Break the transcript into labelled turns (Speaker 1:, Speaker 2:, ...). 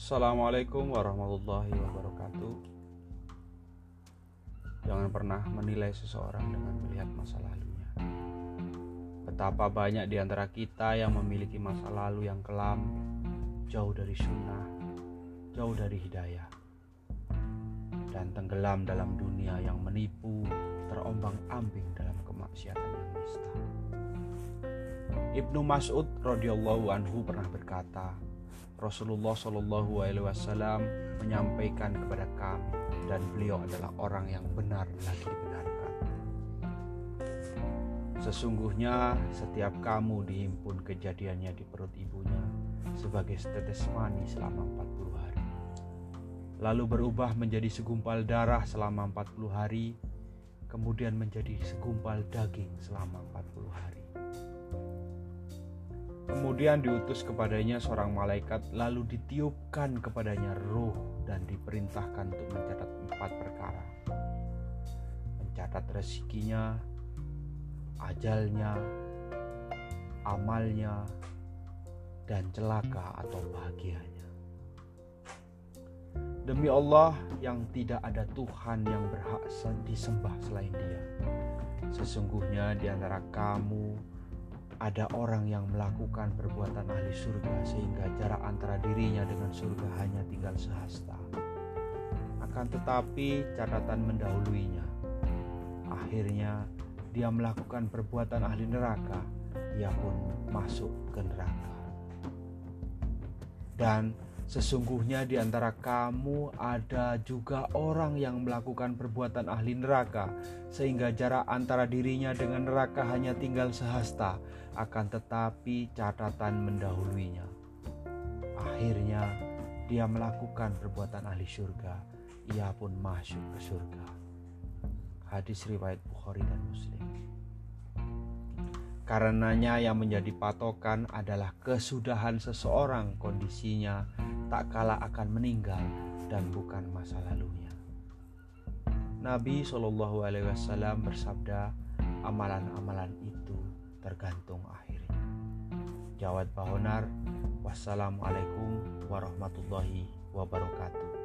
Speaker 1: Assalamualaikum warahmatullahi wabarakatuh. Jangan pernah menilai seseorang dengan melihat masa lalunya. Betapa banyak di antara kita yang memiliki masa lalu yang kelam, jauh dari sunnah, jauh dari hidayah, dan tenggelam dalam dunia yang menipu, terombang-ambing dalam kemaksiatan yang nista. Ibnu Mas'ud radhiyallahu anhu pernah berkata, Rasulullah Shallallahu Alaihi Wasallam menyampaikan kepada kami dan beliau adalah orang yang benar lagi dibenarkan. Sesungguhnya setiap kamu dihimpun kejadiannya di perut ibunya sebagai setetes mani selama 40 hari. Lalu berubah menjadi segumpal darah selama 40 hari, kemudian menjadi segumpal daging selama 40 hari. Kemudian diutus kepadanya seorang malaikat, lalu ditiupkan kepadanya roh dan diperintahkan untuk mencatat empat perkara. Mencatat rezekinya, ajalnya, amalnya, dan celaka atau bahagianya. Demi Allah yang tidak ada Tuhan yang berhak disembah selain Dia. Sesungguhnya di antara kamu ada orang yang melakukan perbuatan ahli surga sehingga jarak antara dirinya dengan surga hanya tinggal sehasta. Akan tetapi catatan mendahuluinya. Akhirnya dia melakukan perbuatan ahli neraka, ia pun masuk ke neraka. Dan Sesungguhnya di antara kamu ada juga orang yang melakukan perbuatan ahli neraka, sehingga jarak antara dirinya dengan neraka hanya tinggal sehasta, akan tetapi catatan mendahuluinya. Akhirnya, dia melakukan perbuatan ahli surga, ia pun masuk ke surga. Hadis riwayat Bukhari dan Muslim. Karenanya yang menjadi patokan adalah kesudahan seseorang kondisinya tak kalah akan meninggal dan bukan masa lalunya. Nabi Shallallahu Alaihi Wasallam bersabda, amalan-amalan itu tergantung akhirnya. Jawab Bahonar, wassalamualaikum warahmatullahi wabarakatuh.